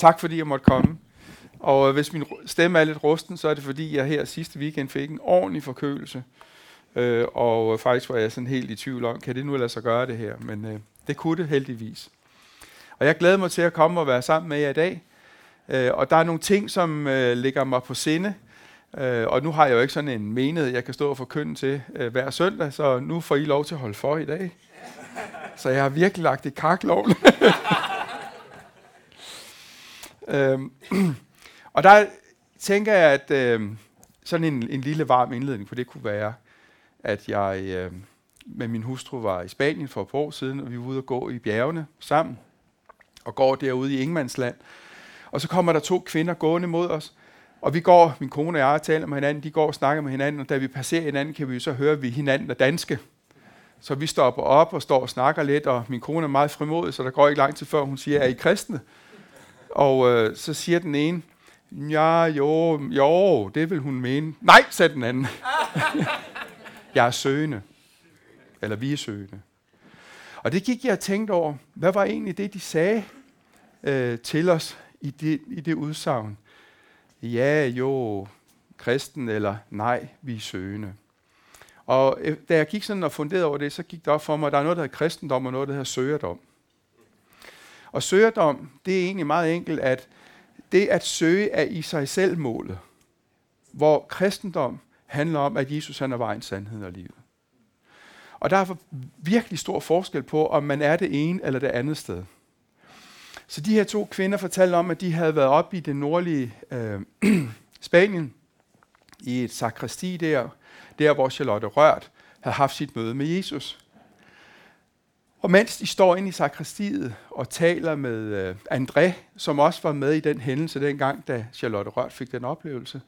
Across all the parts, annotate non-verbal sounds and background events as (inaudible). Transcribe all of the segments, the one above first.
Tak fordi jeg måtte komme. Og øh, hvis min stemme er lidt rusten, så er det fordi, jeg her sidste weekend fik en ordentlig forkølelse. Øh, og øh, faktisk var jeg sådan helt i tvivl om, kan det nu lade sig gøre det her? Men øh, det kunne det heldigvis. Og jeg glæder mig til at komme og være sammen med jer i dag. Øh, og der er nogle ting, som øh, ligger mig på sinde. Øh, og nu har jeg jo ikke sådan en menighed, jeg kan stå og forkynde til øh, hver søndag, så nu får I lov til at holde for i dag. Så jeg har virkelig lagt i kakloven. (laughs) øhm, (clears throat) og der tænker jeg, at øh, sådan en, en lille varm indledning på det kunne være, at jeg øh, med min hustru var i Spanien for et par år siden, og vi var ude og gå i bjergene sammen, og går derude i Ingemandsland. Og så kommer der to kvinder gående mod os, og vi går, min kone og jeg taler med hinanden, de går og snakker med hinanden, og da vi passerer hinanden, kan vi jo så høre, at vi hinanden er danske. Så vi stopper op og står og snakker lidt, og min kone er meget frimodig, så der går ikke lang tid før, hun siger, er I kristne? Og øh, så siger den ene, ja, jo, jo, det vil hun mene. Nej, sagde den anden. (laughs) jeg er søgende. Eller vi er søgende. Og det gik jeg og tænkte over, hvad var egentlig det, de sagde øh, til os i det, i det udsagn? Ja, jo, kristen, eller nej, vi er søgende. Og øh, da jeg gik sådan og funderede over det, så gik det op for mig, at der er noget, der hedder kristendom, og noget, der hedder søgerdom. Og søgerdom, det er egentlig meget enkelt, at det at søge er i sig selv målet. Hvor kristendom handler om, at Jesus han er vejen, sandheden og livet. Og der er virkelig stor forskel på, om man er det ene eller det andet sted. Så de her to kvinder fortalte om, at de havde været oppe i det nordlige øh, (clears throat) Spanien, i et sakristi der, der hvor Charlotte Rørt havde haft sit møde med Jesus. Og mens de står inde i sakristiet og taler med øh, André, som også var med i den hændelse dengang, da Charlotte Rørt fik den oplevelse,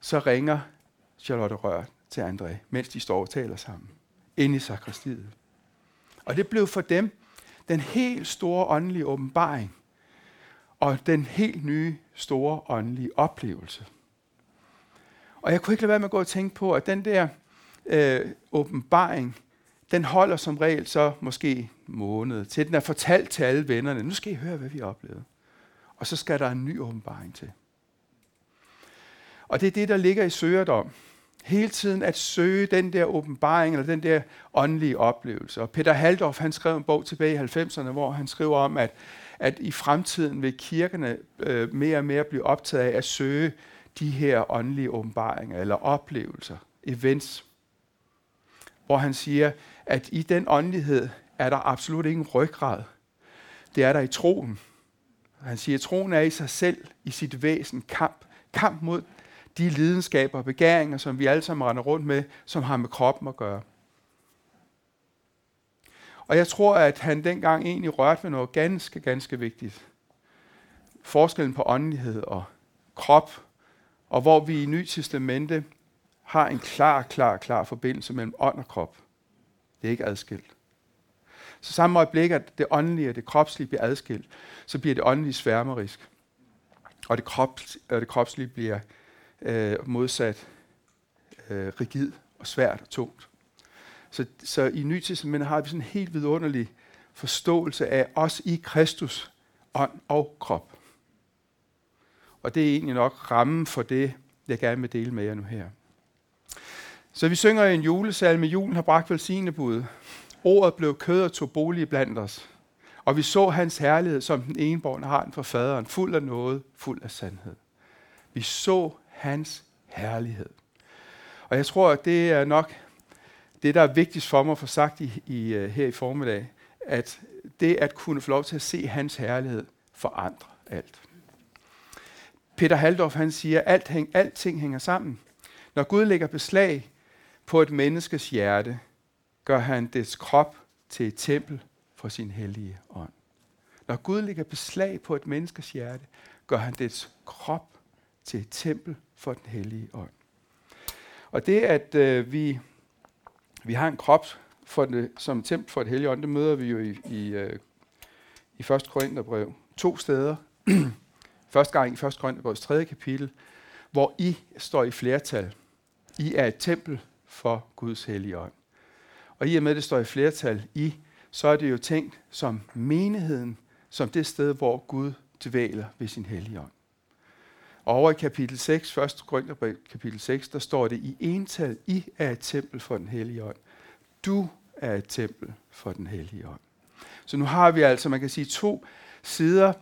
så ringer Charlotte Rørt til André, mens de står og taler sammen, inde i sakristiet. Og det blev for dem den helt store åndelige åbenbaring, og den helt nye store åndelige oplevelse. Og jeg kunne ikke lade være med at gå og tænke på, at den der øh, åbenbaring, den holder som regel så måske en måned, til den er fortalt til alle vennerne. Nu skal I høre, hvad vi oplevede. Og så skal der en ny åbenbaring til. Og det er det, der ligger i søgerdom. Hele tiden at søge den der åbenbaring, eller den der åndelige oplevelse. Og Peter Haldorf, han skrev en bog tilbage i 90'erne, hvor han skriver om, at, at i fremtiden vil kirkerne øh, mere og mere blive optaget af at søge de her åndelige åbenbaringer eller oplevelser, events, hvor han siger, at i den åndelighed er der absolut ingen ryggrad. Det er der i troen. Han siger, at troen er i sig selv, i sit væsen, kamp. Kamp mod de lidenskaber og begæringer, som vi alle sammen render rundt med, som har med kroppen at gøre. Og jeg tror, at han dengang egentlig rørte ved noget ganske, ganske vigtigt. Forskellen på åndelighed og krop og hvor vi i Nyt Testamente har en klar, klar, klar forbindelse mellem ånd og krop. Det er ikke adskilt. Så samme øjeblik, at det åndelige og det kropslige bliver adskilt, så bliver det åndelige sværmerisk. Og det, krops, og det kropslige bliver øh, modsat øh, rigid og svært og tungt. Så, så i Ny har vi sådan en helt vidunderlig forståelse af os i Kristus, ånd og krop. Og det er egentlig nok rammen for det, jeg gerne vil dele med jer nu her. Så vi synger en julesalme. Julen har bragt velsignebud. Ordet blev kød og tog bolig blandt os. Og vi så hans herlighed, som den enborn har den for faderen, fuld af noget, fuld af sandhed. Vi så hans herlighed. Og jeg tror, at det er nok det, der er vigtigst for mig at få sagt i, i, øh, her i formiddag, at det at kunne få lov til at se hans herlighed forandrer alt. Peter Haldorf han siger, at alt hæng, alting hænger sammen. Når Gud lægger beslag på et menneskes hjerte, gør han dets krop til et tempel for sin hellige ånd. Når Gud lægger beslag på et menneskes hjerte, gør han dets krop til et tempel for den hellige ånd. Og det, at øh, vi, vi har en krop for det, som tempel for et hellige ånd, det møder vi jo i, i, øh, i 1. Korintherbrev to steder. (clears throat) Første gang i 1. Korintherbrevs 3. kapitel, hvor I står i flertal. I er et tempel for Guds hellige ånd. Og i og med, at det står i flertal i, så er det jo tænkt som menigheden, som det sted, hvor Gud dvæler ved sin hellige ånd. Og over i kapitel 6, 1. Korinther kapitel 6, der står det i ental, I er et tempel for den hellige ånd. Du er et tempel for den hellige ånd. Så nu har vi altså, man kan sige, to sider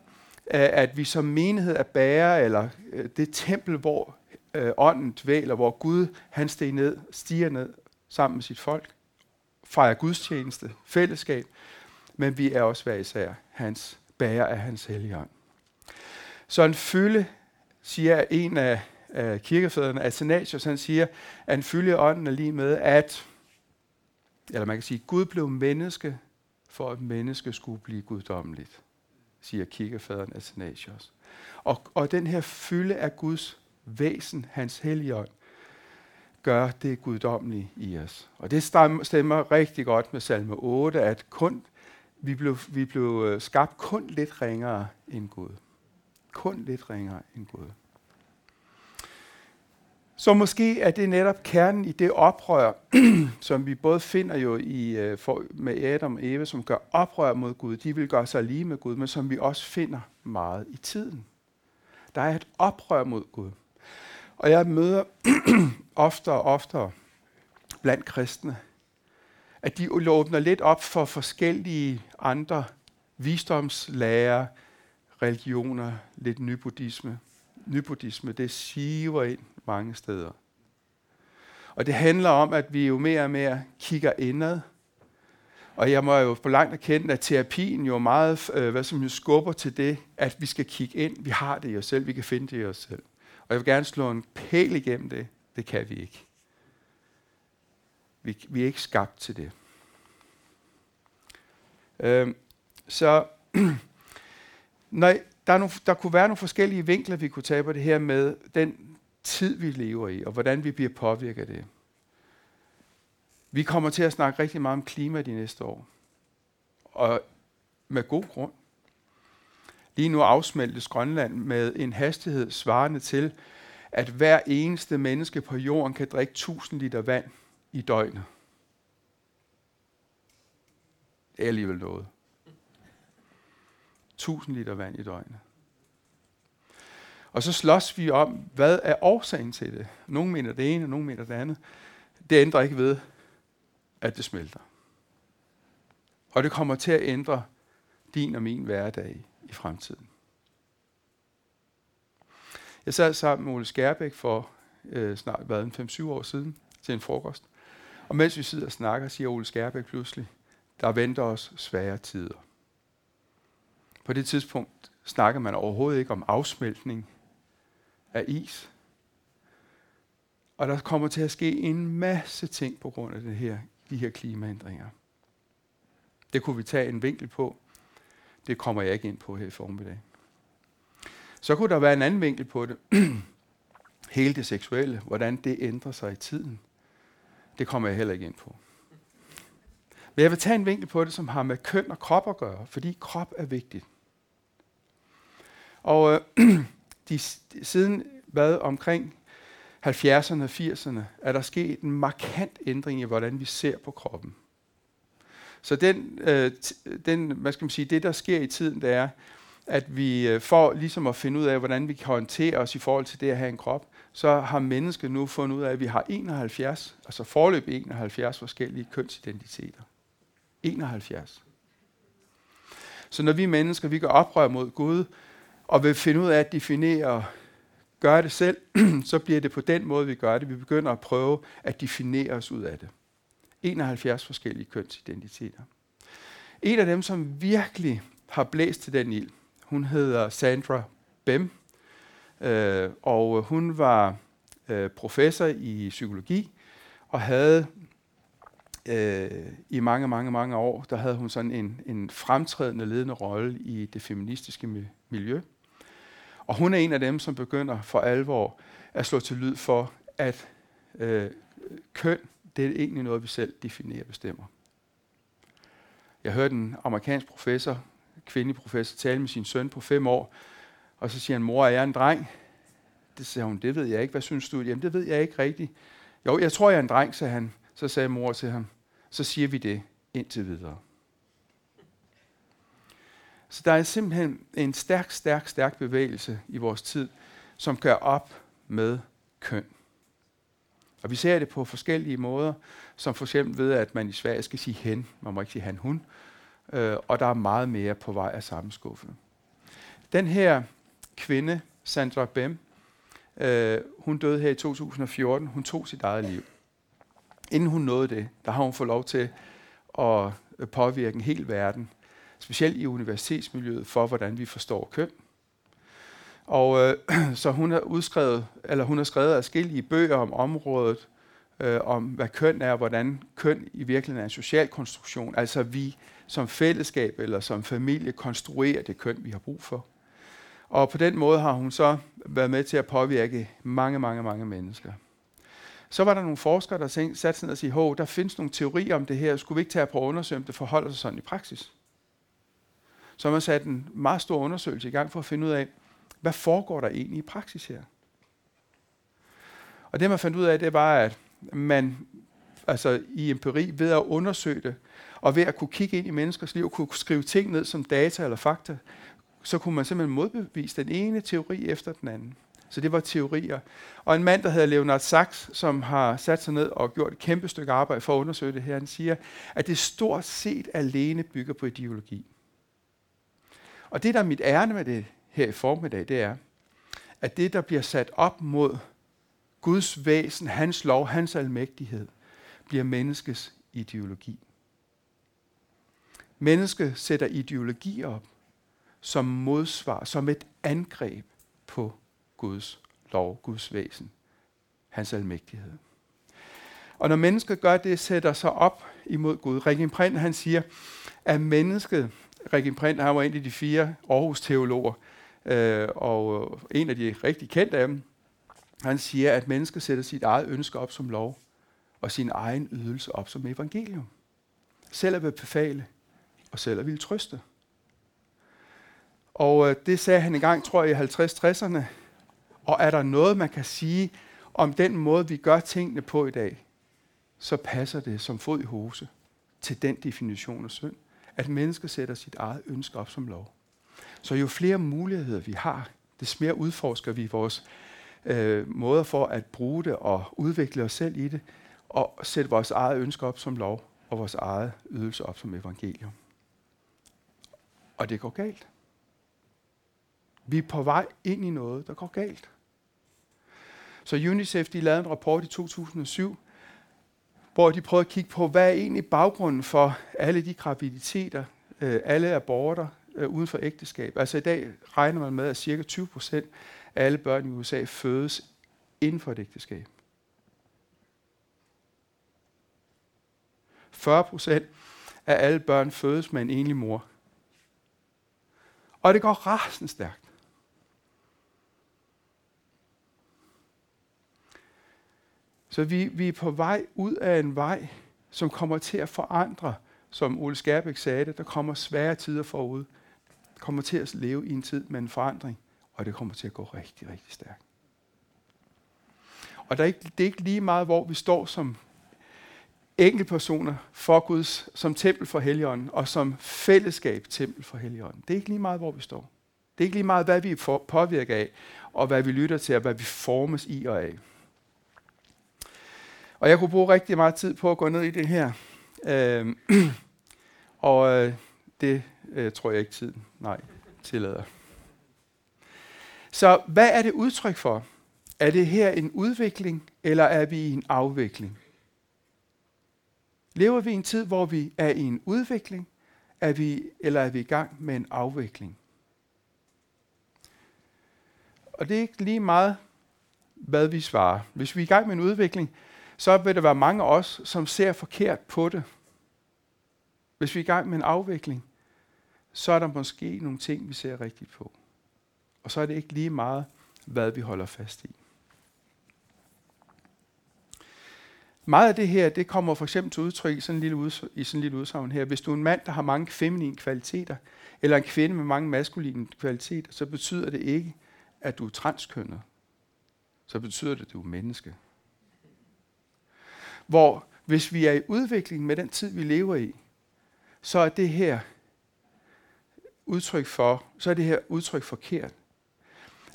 af, at vi som menighed er bærer, eller øh, det tempel, hvor øh, ånden dvæler, hvor Gud han stiger ned, stiger ned sammen med sit folk, fejrer gudstjeneste, fællesskab, men vi er også hver især hans bærer af hans hellige ånd. Så en fylde, siger en af, af kirkefædrene, Athanasius, han siger, at en fylde af ånden er lige med, at, eller man kan sige, Gud blev menneske, for at menneske skulle blive guddommeligt, siger kirkefaderen Athanasius. Og, og den her fylde af Guds væsen, hans helligånd, gør det guddommelige i os. Og det stemmer rigtig godt med salme 8, at kun, vi, blev, vi blev øh, skabt kun lidt ringere end Gud. Kun lidt ringere end Gud. Så måske er det netop kernen i det oprør, (clears throat) som vi både finder jo i, øh, for, med Adam og Eva, som gør oprør mod Gud. De vil gøre sig lige med Gud, men som vi også finder meget i tiden. Der er et oprør mod Gud. Og jeg møder (clears throat) oftere og oftere blandt kristne, at de åbner lidt op for forskellige andre visdomslærer, religioner, lidt nybuddhisme. Nybuddhisme, det siver ind mange steder. Og det handler om, at vi jo mere og mere kigger indad. Og jeg må jo på langt erkende, at terapien jo meget øh, hvad som skubber til det, at vi skal kigge ind. Vi har det i os selv, vi kan finde det i os selv. Og jeg vil gerne slå en pæl igennem det. Det kan vi ikke. Vi, vi er ikke skabt til det. Øhm, så (clears throat) når der, er nogle, der kunne være nogle forskellige vinkler, vi kunne tage på det her med den tid, vi lever i, og hvordan vi bliver påvirket af det. Vi kommer til at snakke rigtig meget om klima de næste år. Og med god grund. Lige nu afsmeltes Grønland med en hastighed svarende til, at hver eneste menneske på jorden kan drikke 1000 liter vand i døgnet. Det er alligevel noget. 1000 liter vand i døgnet. Og så slås vi om, hvad er årsagen til det. Nogle mener det ene, og nogle mener det andet. Det ændrer ikke ved, at det smelter. Og det kommer til at ændre din og min hverdag i fremtiden. Jeg sad sammen med Ole Skærbæk for øh, snart hvad, 5-7 år siden til en frokost. Og mens vi sidder og snakker, siger Ole Skærbæk pludselig, der venter os svære tider. På det tidspunkt snakker man overhovedet ikke om afsmeltning af is. Og der kommer til at ske en masse ting på grund af det her, de her klimaændringer. Det kunne vi tage en vinkel på. Det kommer jeg ikke ind på her i formiddag. Så kunne der være en anden vinkel på det. (clears throat) Hele det seksuelle, hvordan det ændrer sig i tiden. Det kommer jeg heller ikke ind på. Men jeg vil tage en vinkel på det, som har med køn og krop at gøre, fordi krop er vigtigt. Og øh, (clears throat) de, siden hvad, omkring 70'erne og 80'erne, er der sket en markant ændring i, hvordan vi ser på kroppen. Så den, øh, den, hvad skal man sige, det, der sker i tiden, det er, at vi øh, får ligesom at finde ud af, hvordan vi kan håndtere os i forhold til det at have en krop, så har mennesket nu fundet ud af, at vi har 71, altså forløb 71 forskellige kønsidentiteter. 71. Så når vi mennesker, vi går oprør mod Gud, og vil finde ud af at definere, gøre det selv, (clears throat) så bliver det på den måde, vi gør det. Vi begynder at prøve at definere os ud af det. 71 forskellige kønsidentiteter. En af dem, som virkelig har blæst til den ild, hun hedder Sandra Bem, øh, og hun var øh, professor i psykologi, og havde øh, i mange, mange, mange år, der havde hun sådan en, en fremtrædende ledende rolle i det feministiske miljø. Og hun er en af dem, som begynder for alvor at slå til lyd for, at øh, køn, det er egentlig noget, vi selv definerer og bestemmer. Jeg hørte en amerikansk professor, kvindelig professor, tale med sin søn på fem år, og så siger han, mor, er jeg en dreng? Det siger hun, det ved jeg ikke. Hvad synes du? Jamen, det ved jeg ikke rigtigt. Jo, jeg tror, jeg er en dreng, sagde han. Så sagde mor til ham, så siger vi det indtil videre. Så der er simpelthen en stærk, stærk, stærk bevægelse i vores tid, som gør op med køn. Og vi ser det på forskellige måder, som for eksempel ved, at man i Sverige skal sige hen, man må ikke sige han, hun, øh, og der er meget mere på vej af samme skuffe. Den her kvinde, Sandra Bem, øh, hun døde her i 2014, hun tog sit eget liv. Inden hun nåede det, der har hun fået lov til at påvirke en hel verden, specielt i universitetsmiljøet, for hvordan vi forstår køn. Og øh, (clears throat) så hun har udskrevet, eller hun har skrevet adskillige bøger om området, øh, om hvad køn er, og hvordan køn i virkeligheden er en social konstruktion. Altså vi som fællesskab eller som familie konstruerer det køn, vi har brug for. Og på den måde har hun så været med til at påvirke mange, mange, mange mennesker. Så var der nogle forskere, der satte sig ned og sagde, at der findes nogle teorier om det her, skulle vi ikke tage på at undersøge, om det forholder sig sådan i praksis? Så man satte en meget stor undersøgelse i gang for at finde ud af, hvad foregår der egentlig i praksis her? Og det man fandt ud af, det var, at man altså i empiri ved at undersøge det, og ved at kunne kigge ind i menneskers liv, og kunne skrive ting ned som data eller fakta, så kunne man simpelthen modbevise den ene teori efter den anden. Så det var teorier. Og en mand, der hedder Leonard Sachs, som har sat sig ned og gjort et kæmpe stykke arbejde for at undersøge det her, han siger, at det stort set alene bygger på ideologi. Og det, der er mit ærne med det her i formiddag, det er, at det, der bliver sat op mod Guds væsen, hans lov, hans almægtighed, bliver menneskets ideologi. Menneske sætter ideologi op som modsvar, som et angreb på Guds lov, Guds væsen, hans almægtighed. Og når mennesket gør det, sætter sig op imod Gud. Regin Print, han siger, at mennesket, Regin Print, han var en af de fire Aarhus-teologer, øh, og øh, en af de rigtig kendte af dem, han siger, at mennesket sætter sit eget ønske op som lov, og sin egen ydelse op som evangelium. Selv at vil befale, og selv at vil trøste. Og øh, det sagde han engang, tror jeg, i 50-60'erne. Og er der noget, man kan sige om den måde, vi gør tingene på i dag, så passer det som fod i hose til den definition af synd, at mennesker sætter sit eget ønske op som lov. Så jo flere muligheder vi har, des mere udforsker vi vores øh, måder for at bruge det og udvikle os selv i det, og sætte vores eget ønske op som lov, og vores eget ydelse op som evangelium. Og det går galt. Vi er på vej ind i noget, der går galt. Så UNICEF de lavede en rapport i 2007, hvor de prøvede at kigge på, hvad er egentlig baggrunden for alle de graviditeter, øh, alle aborter øh, uden for ægteskab. Altså i dag regner man med, at cirka 20 procent af alle børn i USA fødes inden for et ægteskab. 40 procent af alle børn fødes med en enlig mor. Og det går rasende stærkt. Så vi, vi er på vej ud af en vej, som kommer til at forandre, som Ole Skærbæk sagde det, der kommer svære tider forud. Kommer til at leve i en tid med en forandring, og det kommer til at gå rigtig, rigtig stærkt. Og der er ikke, det er ikke lige meget, hvor vi står som enkeltpersoner for Guds, som tempel for Helligånden, og som fællesskab tempel for Helligånden. Det er ikke lige meget, hvor vi står. Det er ikke lige meget, hvad vi er påvirket af, og hvad vi lytter til, og hvad vi formes i og af. Og jeg kunne bruge rigtig meget tid på at gå ned i det her. Øh, (clears throat) og øh, det øh, tror jeg ikke tiden, nej, tillader. Så hvad er det udtryk for? Er det her en udvikling, eller er vi i en afvikling? Lever vi i en tid, hvor vi er i en udvikling, er vi, eller er vi i gang med en afvikling? Og det er ikke lige meget, hvad vi svarer. Hvis vi er i gang med en udvikling, så vil der være mange af os, som ser forkert på det. Hvis vi er i gang med en afvikling, så er der måske nogle ting, vi ser rigtigt på. Og så er det ikke lige meget, hvad vi holder fast i. Meget af det her, det kommer for eksempel til udtryk i sådan en lille, uds- i sådan en lille udsagn her. Hvis du er en mand, der har mange feminine kvaliteter, eller en kvinde med mange maskuline kvaliteter, så betyder det ikke, at du er transkønnet. Så betyder det, at du er menneske. Hvor hvis vi er i udvikling med den tid, vi lever i, så er det her udtryk for, så er det her udtryk forkert.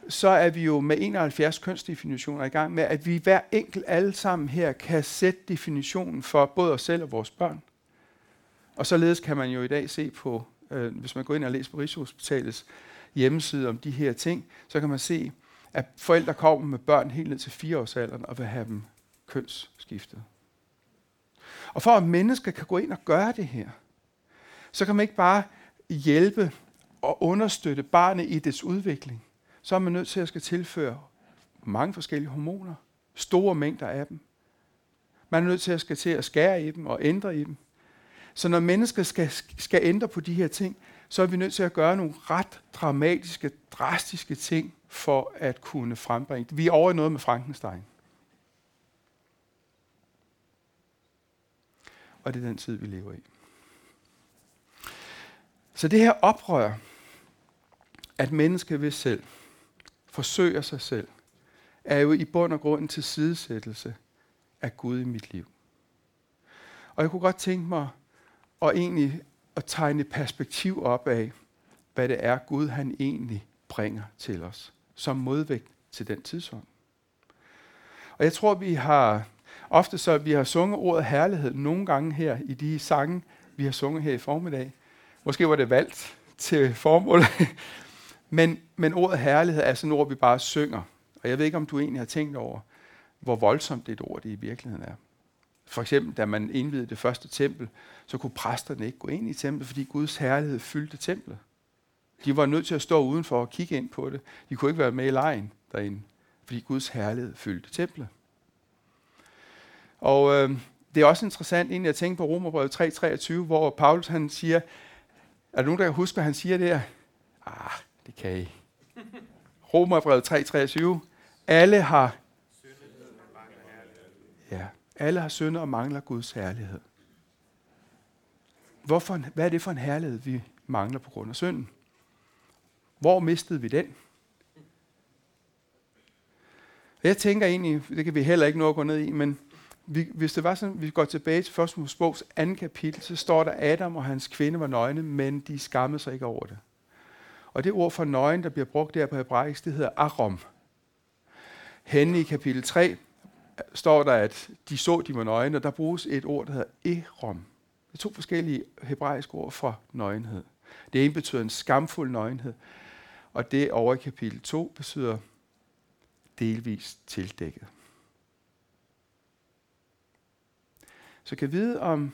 Så er vi jo med 71 kønsdefinitioner i gang med, at vi hver enkelt alle sammen her kan sætte definitionen for både os selv og vores børn. Og således kan man jo i dag se på, øh, hvis man går ind og læser på Rigshospitalets hjemmeside om de her ting, så kan man se, at forældre kommer med børn helt ned til fireårsalderen og vil have dem kønsskiftet. Og for at mennesker kan gå ind og gøre det her, så kan man ikke bare hjælpe og understøtte barnet i dets udvikling. Så er man nødt til at skal tilføre mange forskellige hormoner, store mængder af dem. Man er nødt til at skal til at skære i dem og ændre i dem. Så når mennesker skal, skal ændre på de her ting, så er vi nødt til at gøre nogle ret dramatiske, drastiske ting for at kunne frembringe det. Vi er over i noget med Frankenstein. Og det er den tid, vi lever i. Så det her oprør, at mennesket ved selv forsøger sig selv, er jo i bund og grund en tilsidesættelse af Gud i mit liv. Og jeg kunne godt tænke mig at egentlig at tegne perspektiv op af, hvad det er, Gud han egentlig bringer til os, som modvægt til den tidsånd. Og jeg tror, vi har ofte så, vi har sunget ordet herlighed nogle gange her i de sange, vi har sunget her i formiddag. Måske var det valgt til formål, men, men ordet herlighed er sådan et ord, vi bare synger. Og jeg ved ikke, om du egentlig har tænkt over, hvor voldsomt det et ord det i virkeligheden er. For eksempel, da man indvidede det første tempel, så kunne præsterne ikke gå ind i templet, fordi Guds herlighed fyldte templet. De var nødt til at stå udenfor og kigge ind på det. De kunne ikke være med i lejen derinde, fordi Guds herlighed fyldte templet. Og øh, det er også interessant egentlig at tænke på Romerbrevet 3.23, hvor Paulus han siger, er der nogen, der kan huske, hvad han siger der? Ah, det kan I. Romerbrevet 3.23. Alle har Ja, alle har synder og mangler Guds herlighed. Hvorfor, hvad er det for en herlighed, vi mangler på grund af synden? Hvor mistede vi den? Jeg tænker egentlig, det kan vi heller ikke nå at gå ned i, men vi, hvis det var sådan, vi går tilbage til 1. Mosebogs 2. kapitel, så står der, Adam og hans kvinde var nøgne, men de skammede sig ikke over det. Og det ord for nøgen, der bliver brugt der på hebraisk, det hedder arom. Henne i kapitel 3 øh, står der, at de så, de var nøgne, og der bruges et ord, der hedder erom. Det er to forskellige hebraiske ord for nøgenhed. Det ene betyder en skamfuld nøgenhed, og det over i kapitel 2 betyder delvis tildækket. Så kan vide, om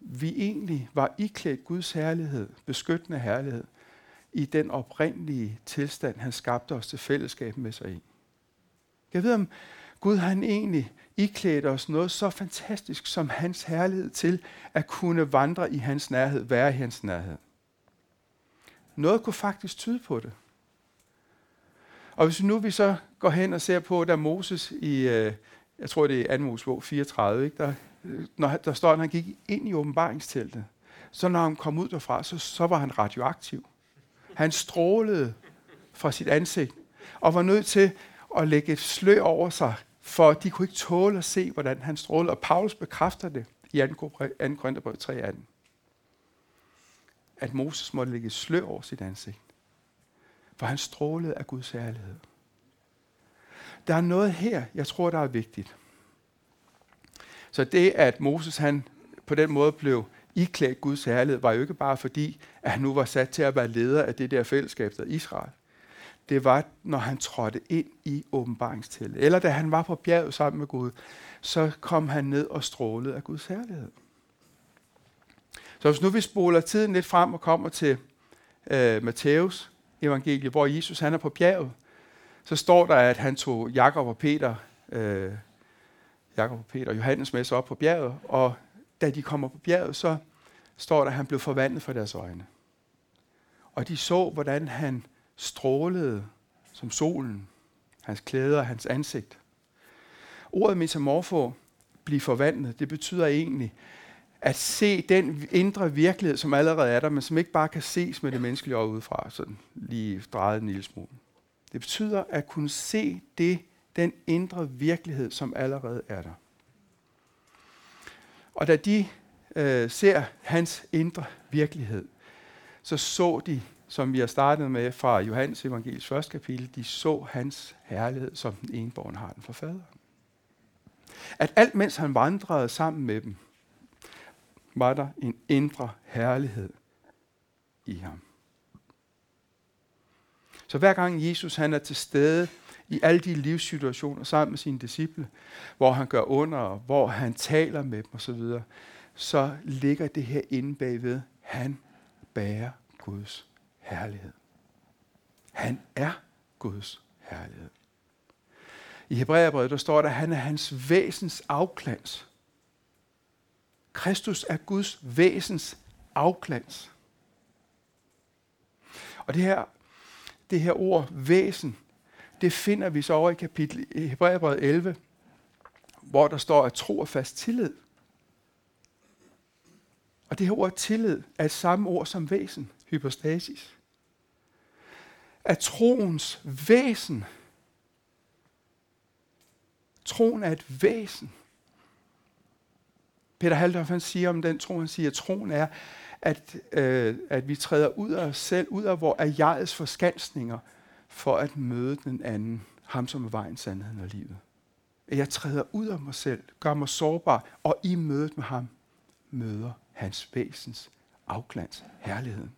vi egentlig var iklædt Guds herlighed, beskyttende herlighed, i den oprindelige tilstand, han skabte os til fællesskab med sig i. Jeg ved, om Gud han egentlig iklædt os noget så fantastisk som hans herlighed til at kunne vandre i hans nærhed, være i hans nærhed. Noget kunne faktisk tyde på det. Og hvis nu vi så går hen og ser på, da Moses i, øh, jeg tror det er 2. Mosebog 34, ikke? Der, øh, når der står, at han gik ind i åbenbaringsteltet, så når han kom ud derfra, så, så var han radioaktiv. Han strålede fra sit ansigt, og var nødt til at lægge et slør over sig, for de kunne ikke tåle at se, hvordan han strålede. Og Paulus bekræfter det i 2. Korintherbrev 3.18. At Moses måtte lægge et slør over sit ansigt. For han strålede af Guds herlighed. Der er noget her, jeg tror, der er vigtigt. Så det, at Moses han på den måde blev iklædt Guds herlighed, var jo ikke bare fordi, at han nu var sat til at være leder af det der fællesskab, der Israel. Det var, når han trådte ind i åbenbaringstillet. Eller da han var på bjerget sammen med Gud, så kom han ned og strålede af Guds herlighed. Så hvis nu vi spoler tiden lidt frem og kommer til øh, Matthæus evangeliet, hvor Jesus han er på bjerget, så står der, at han tog Jakob og Peter, øh, Jakob og Peter og Johannes med sig op på bjerget, og da de kommer på bjerget, så står der, at han blev forvandlet for deres øjne. Og de så, hvordan han strålede som solen, hans klæder, hans ansigt. Ordet metamorfo, blive forvandlet, det betyder egentlig at se den indre virkelighed, som allerede er der, men som ikke bare kan ses med det menneskelige øje udefra, sådan lige drejet en lille smule. Det betyder at kunne se det, den indre virkelighed, som allerede er der. Og da de øh, ser hans indre virkelighed, så så de som vi har startet med fra Johannes evangelis første kapitel, de så hans herlighed, som den enborn har den for fader. At alt mens han vandrede sammen med dem, var der en indre herlighed i ham. Så hver gang Jesus han er til stede i alle de livssituationer sammen med sine disciple, hvor han gør under, hvor han taler med dem osv., så ligger det her inde bagved. Han bærer Guds herlighed. Han er Guds herlighed. I Hebræerbrevet der står der, at han er hans væsens afklans. Kristus er Guds væsens afklans. Og det her, det her ord væsen, det finder vi så over i kapitel i Hebræerbrevet 11, hvor der står, at tro og fast tillid. Og det her ord tillid er et samme ord som væsen, hypostasis. At troens væsen, troen er et væsen. Peter Haldorf han siger om den tro, han siger, at troen er, at, øh, at vi træder ud af os selv, ud af, hvor er jegets forskansninger, for at møde den anden, ham som er vejen, sandheden og livet. At jeg træder ud af mig selv, gør mig sårbar, og i mødet med ham møder hans væsens afglans, herligheden.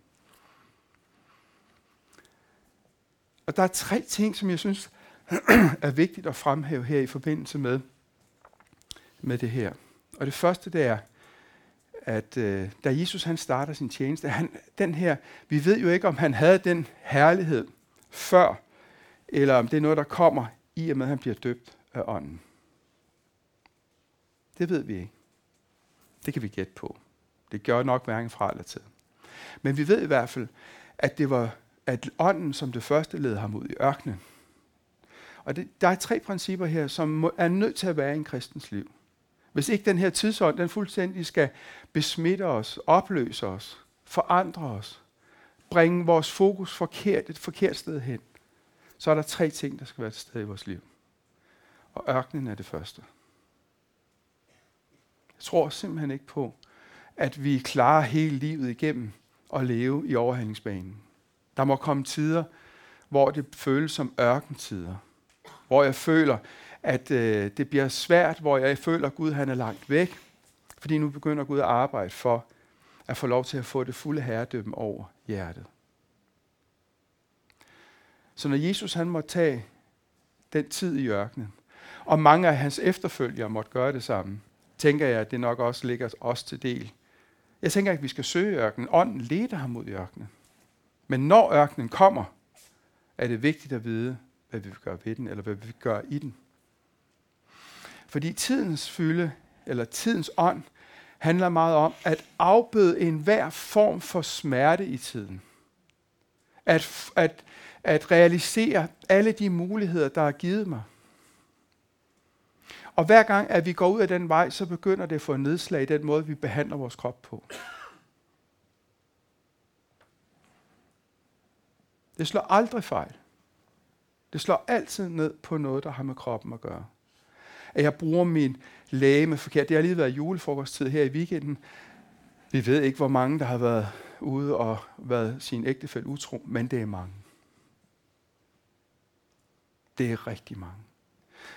Og der er tre ting, som jeg synes (clears throat) er vigtigt at fremhæve her i forbindelse med, med det her. Og det første, det er, at øh, da Jesus han starter sin tjeneste, han, den her, vi ved jo ikke, om han havde den herlighed før, eller om det er noget, der kommer i og med, at han bliver døbt af ånden. Det ved vi ikke. Det kan vi gætte på. Det gør nok hverken fra eller til. Men vi ved i hvert fald, at det var at ånden som det første led ham ud i ørkenen. Og det, der er tre principper her, som må, er nødt til at være i en kristens liv. Hvis ikke den her tidsånd, den fuldstændig skal besmitte os, opløse os, forandre os, bringe vores fokus forkert, et forkert sted hen, så er der tre ting, der skal være til stede i vores liv. Og ørkenen er det første. Jeg tror simpelthen ikke på, at vi klarer hele livet igennem at leve i overhandlingsbanen. Der må komme tider, hvor det føles som ørkentider. Hvor jeg føler, at øh, det bliver svært, hvor jeg føler, at Gud han er langt væk. Fordi nu begynder Gud at arbejde for at få lov til at få det fulde herredømme over hjertet. Så når Jesus han måtte tage den tid i ørkenen, og mange af hans efterfølgere måtte gøre det samme, tænker jeg, at det nok også ligger os til del. Jeg tænker ikke, at vi skal søge ørkenen. Ånden leder ham mod ørkenen. Men når ørkenen kommer, er det vigtigt at vide, hvad vi vil gøre ved den, eller hvad vi vil gøre i den. Fordi tidens fylde, eller tidens ånd, handler meget om at afbøde enhver form for smerte i tiden. At, at, at realisere alle de muligheder, der er givet mig. Og hver gang, at vi går ud af den vej, så begynder det at få nedslag i den måde, vi behandler vores krop på. Det slår aldrig fejl. Det slår altid ned på noget, der har med kroppen at gøre. At jeg bruger min læge forkert. Det har lige været julefrokosttid her i weekenden. Vi ved ikke, hvor mange, der har været ude og været sin ægtefælde utro, men det er mange. Det er rigtig mange.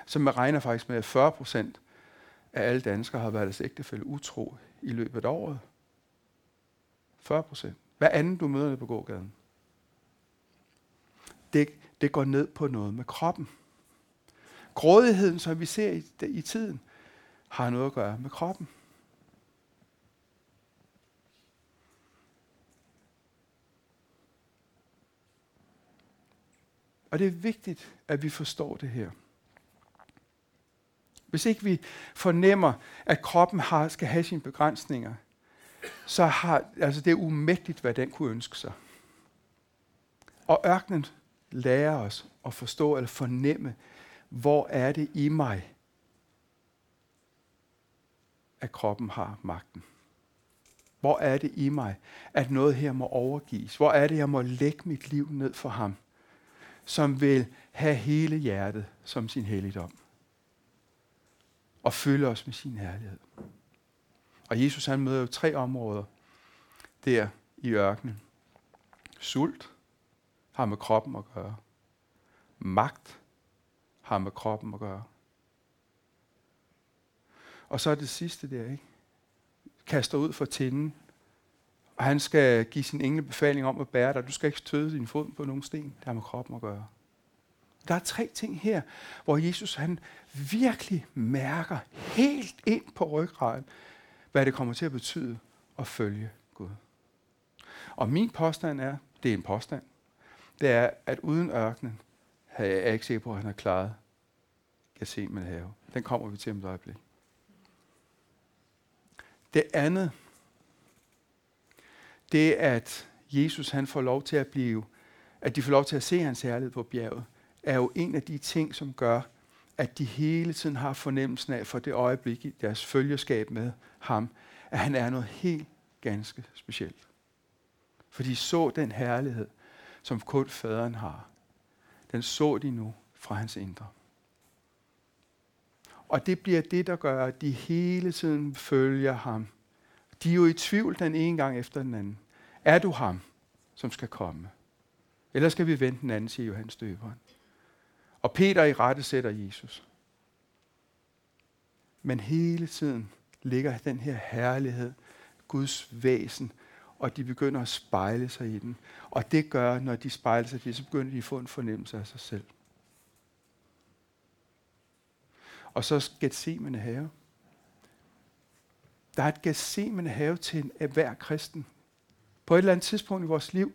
Så man regner faktisk med, at 40 procent af alle danskere har været deres ægtefælde utro i løbet af året. 40 procent. Hvad andet du møder på gågaden? det, det går ned på noget med kroppen. Grådigheden, som vi ser i, i tiden, har noget at gøre med kroppen. Og det er vigtigt, at vi forstår det her. Hvis ikke vi fornemmer, at kroppen har, skal have sine begrænsninger, så har altså det er umægtigt, hvad den kunne ønske sig. Og ørkenen lærer os at forstå eller fornemme, hvor er det i mig, at kroppen har magten. Hvor er det i mig, at noget her må overgives? Hvor er det, jeg må lægge mit liv ned for ham, som vil have hele hjertet som sin helligdom? Og fylde os med sin herlighed. Og Jesus han møder jo tre områder der i ørkenen. Sult har med kroppen at gøre. Magt har med kroppen at gøre. Og så er det sidste der, ikke? Kaster ud for tinden, og han skal give sin engle befaling om at bære dig. Du skal ikke støde din fod på nogen sten. Det har med kroppen at gøre. Der er tre ting her, hvor Jesus han virkelig mærker helt ind på ryggraden, hvad det kommer til at betyde at følge Gud. Og min påstand er, det er en påstand, det er, at uden ørkenen, er jeg ikke sikker på, at han har klaret med have. Den kommer vi til om et øjeblik. Det andet, det er, at Jesus han får lov til at blive, at de får lov til at se hans herlighed på bjerget, er jo en af de ting, som gør, at de hele tiden har fornemmelsen af, for det øjeblik i deres følgeskab med ham, at han er noget helt ganske specielt. For de så den herlighed, som kun faderen har. Den så de nu fra hans indre. Og det bliver det, der gør, at de hele tiden følger ham. De er jo i tvivl den ene gang efter den anden. Er du ham, som skal komme? Eller skal vi vente den anden, siger Johannes døberen. Og Peter i rette sætter Jesus. Men hele tiden ligger den her herlighed, Guds væsen, og de begynder at spejle sig i den. Og det gør, når de spejler sig i det, så begynder de at få en fornemmelse af sig selv. Og så Gethsemane have. Der er et Gethsemane have til en, hver kristen. På et eller andet tidspunkt i vores liv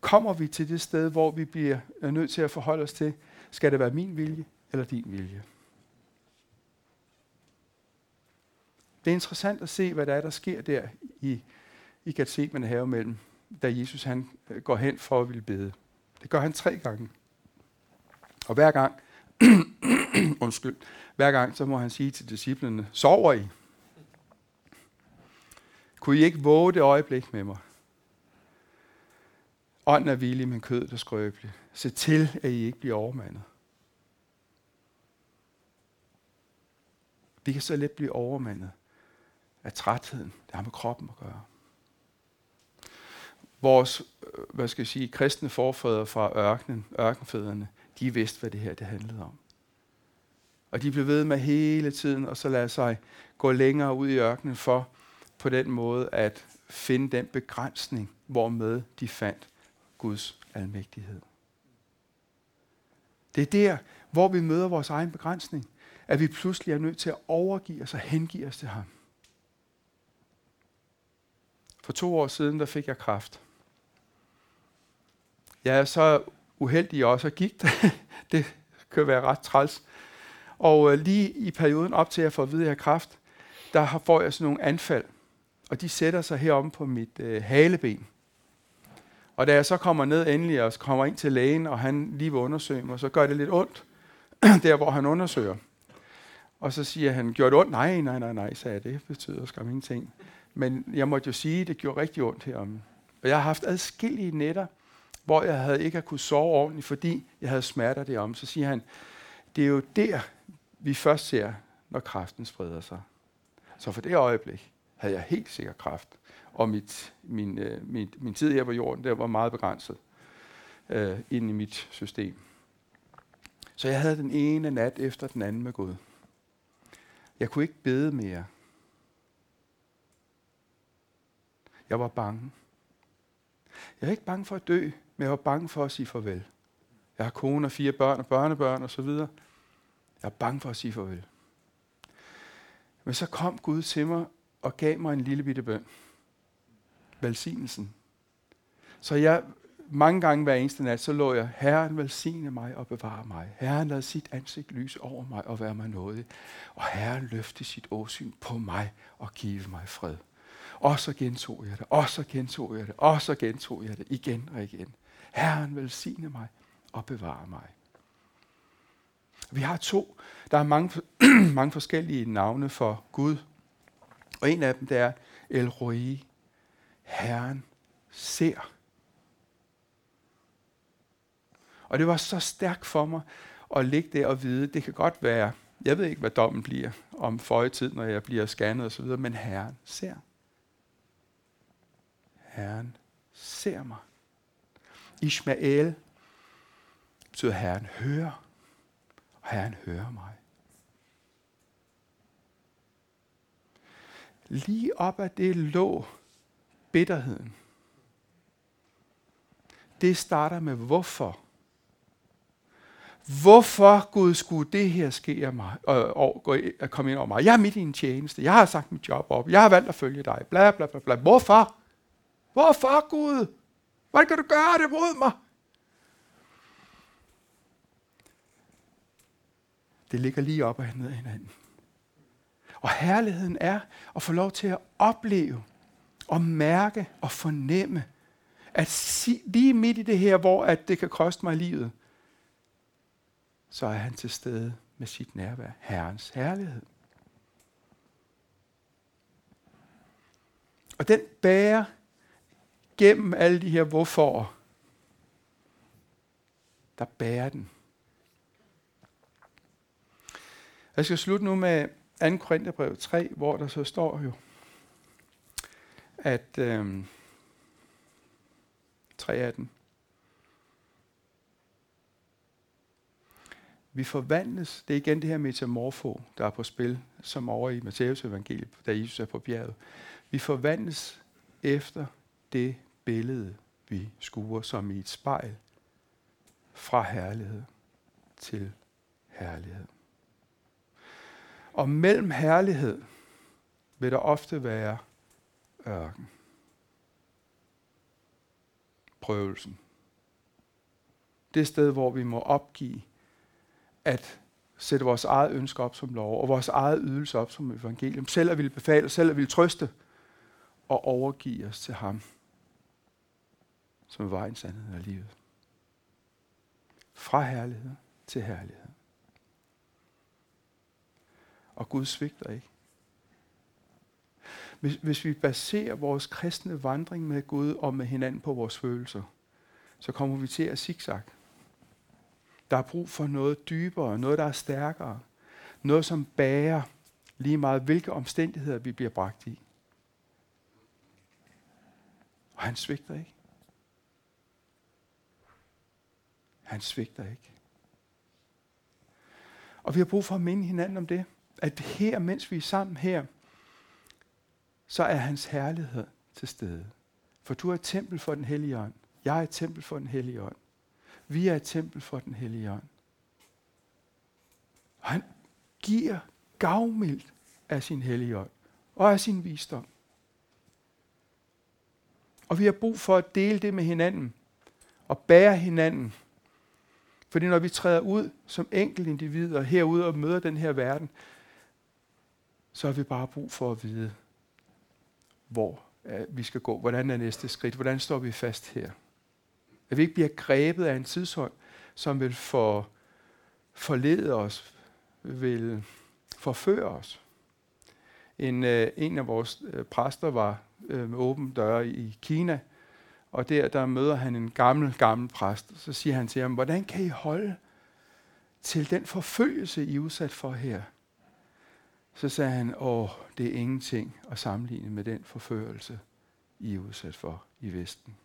kommer vi til det sted, hvor vi bliver øh, nødt til at forholde os til, skal det være min vilje eller din vilje? Det er interessant at se, hvad der er, der sker der i, i Gethsemane have mellem, da Jesus han øh, går hen for at ville bede. Det gør han tre gange. Og hver gang, (clears throat) undskyld, hver gang så må han sige til disciplene, sover I? Kunne I ikke våge det øjeblik med mig? Ånden er villig, men kødet er skrøbeligt. Se til, at I ikke bliver overmandet. Vi kan så let blive overmandet af trætheden. Det har med kroppen at gøre. Vores, øh, hvad skal jeg sige, kristne forfædre fra ørkenen, ørkenfædrene, de vidste, hvad det her det handlede om. Og de blev ved med hele tiden, og så lade sig gå længere ud i ørkenen for på den måde at finde den begrænsning, hvormed de fandt Guds almægtighed. Det er der, hvor vi møder vores egen begrænsning, at vi pludselig er nødt til at overgive os og hengive os til ham. For to år siden, der fik jeg kraft. Jeg er så uheldig også at gik. (laughs) det kan være ret træls. Og øh, lige i perioden op til at får at vide, at jeg har kræft, der får jeg sådan nogle anfald. Og de sætter sig herom på mit øh, haleben. Og da jeg så kommer ned endelig og kommer ind til lægen, og han lige vil undersøge mig, så gør det lidt ondt, (clears throat) der hvor han undersøger. Og så siger han, gjorde det ondt? Nej, nej, nej, nej, sagde jeg. Det betyder skam ingenting. Men jeg måtte jo sige, at det gjorde rigtig ondt herom. Og jeg har haft adskillige nætter, hvor jeg havde ikke kunne sove ordentligt, fordi jeg havde smerter derom. Så siger han, det er jo der, vi først ser, når kræften spreder sig. Så for det øjeblik havde jeg helt sikkert kræft, og mit, min, øh, min, min tid her på jorden, der var meget begrænset øh, inde i mit system. Så jeg havde den ene nat efter den anden med Gud. Jeg kunne ikke bede mere. Jeg var bange. Jeg er ikke bange for at dø, men jeg var bange for at sige farvel. Jeg har kone og fire børn og børnebørn og så videre. Jeg er bange for at sige farvel. Men så kom Gud til mig og gav mig en lille bitte bøn. Velsignelsen. Så jeg mange gange hver eneste nat, så lå jeg, Herren velsigne mig og bevare mig. Herren lad sit ansigt lyse over mig og være mig nådig. Og Herren løfte sit åsyn på mig og give mig fred. Og så gentog jeg det, og så gentog jeg det, og så gentog jeg det igen og igen. Herren velsigne mig og bevare mig. Vi har to. Der er mange, (clears throat) mange forskellige navne for Gud. Og en af dem, det er El Roi. Herren ser. Og det var så stærkt for mig at ligge der og vide, det kan godt være, jeg ved ikke, hvad dommen bliver om for tid, når jeg bliver scannet osv., men Herren ser. Herren ser mig. Ishmael betyder Herren hører. Og Herren hører mig. Lige op ad det lå bitterheden. Det starter med hvorfor. Hvorfor, Gud, skulle det her ske af mig, og, og, og, komme ind over mig? Jeg er midt i en tjeneste. Jeg har sagt mit job op. Jeg har valgt at følge dig. Bla, bla, bla, bla. Hvorfor? Hvorfor, Gud? Hvordan kan du gøre det mod mig? Det ligger lige op og ned af hinanden. Og herligheden er at få lov til at opleve og mærke og fornemme, at lige midt i det her, hvor at det kan koste mig livet, så er han til stede med sit nærvær. Herrens herlighed. Og den bærer gennem alle de her hvorfor. Der bærer den. Jeg skal slutte nu med 2. Korintherbrev 3, hvor der så står jo, at øh, 3 af den. Vi forvandles, det er igen det her metamorfo, der er på spil, som over i Matteus evangeliet, da Jesus er på bjerget. Vi forvandles efter det billede, vi skuer som i et spejl, fra herlighed til herlighed. Og mellem herlighed vil der ofte være ørken. Prøvelsen. Det sted, hvor vi må opgive at sætte vores eget ønske op som lov, og vores eget ydelse op som evangelium. Selv at ville befale, selv at ville trøste, og overgive os til ham, som er vejen, sandheden og livet. Fra herlighed til herlighed. Og Gud svigter ikke. Hvis, hvis vi baserer vores kristne vandring med Gud og med hinanden på vores følelser, så kommer vi til at zigzag. Der er brug for noget dybere, noget der er stærkere. Noget som bærer lige meget, hvilke omstændigheder vi bliver bragt i. Og han svigter ikke. Han svigter ikke. Og vi har brug for at minde hinanden om det at her, mens vi er sammen her, så er hans herlighed til stede. For du er et tempel for den hellige ånd. Jeg er et tempel for den hellige ånd. Vi er et tempel for den hellige ånd. Og han giver gavmildt af sin hellige ånd og af sin visdom. Og vi har brug for at dele det med hinanden og bære hinanden. Fordi når vi træder ud som enkelte individer herude og møder den her verden, så har vi bare brug for at vide, hvor øh, vi skal gå. Hvordan er næste skridt? Hvordan står vi fast her? At vi ikke bliver grebet af en tidshånd, som vil for, forlede os, vil forføre os. En, øh, en af vores øh, præster var med åben døre i Kina, og der, der møder han en gammel, gammel præst. Så siger han til ham, hvordan kan I holde til den forfølgelse, I er udsat for her? så sagde han, åh, det er ingenting at sammenligne med den forførelse, I er udsat for i Vesten.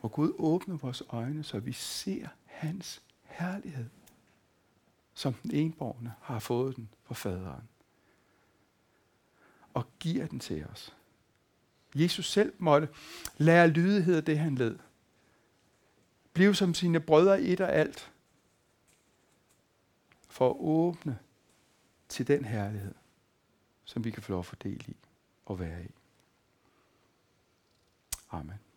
Og Gud åbner vores øjne, så vi ser hans herlighed, som den enborgne har fået den fra faderen. Og giver den til os. Jesus selv måtte lære lydighed af det, han led. Bliv som sine brødre i et og alt for at åbne til den herlighed, som vi kan få lov at fordele i og være i. Amen.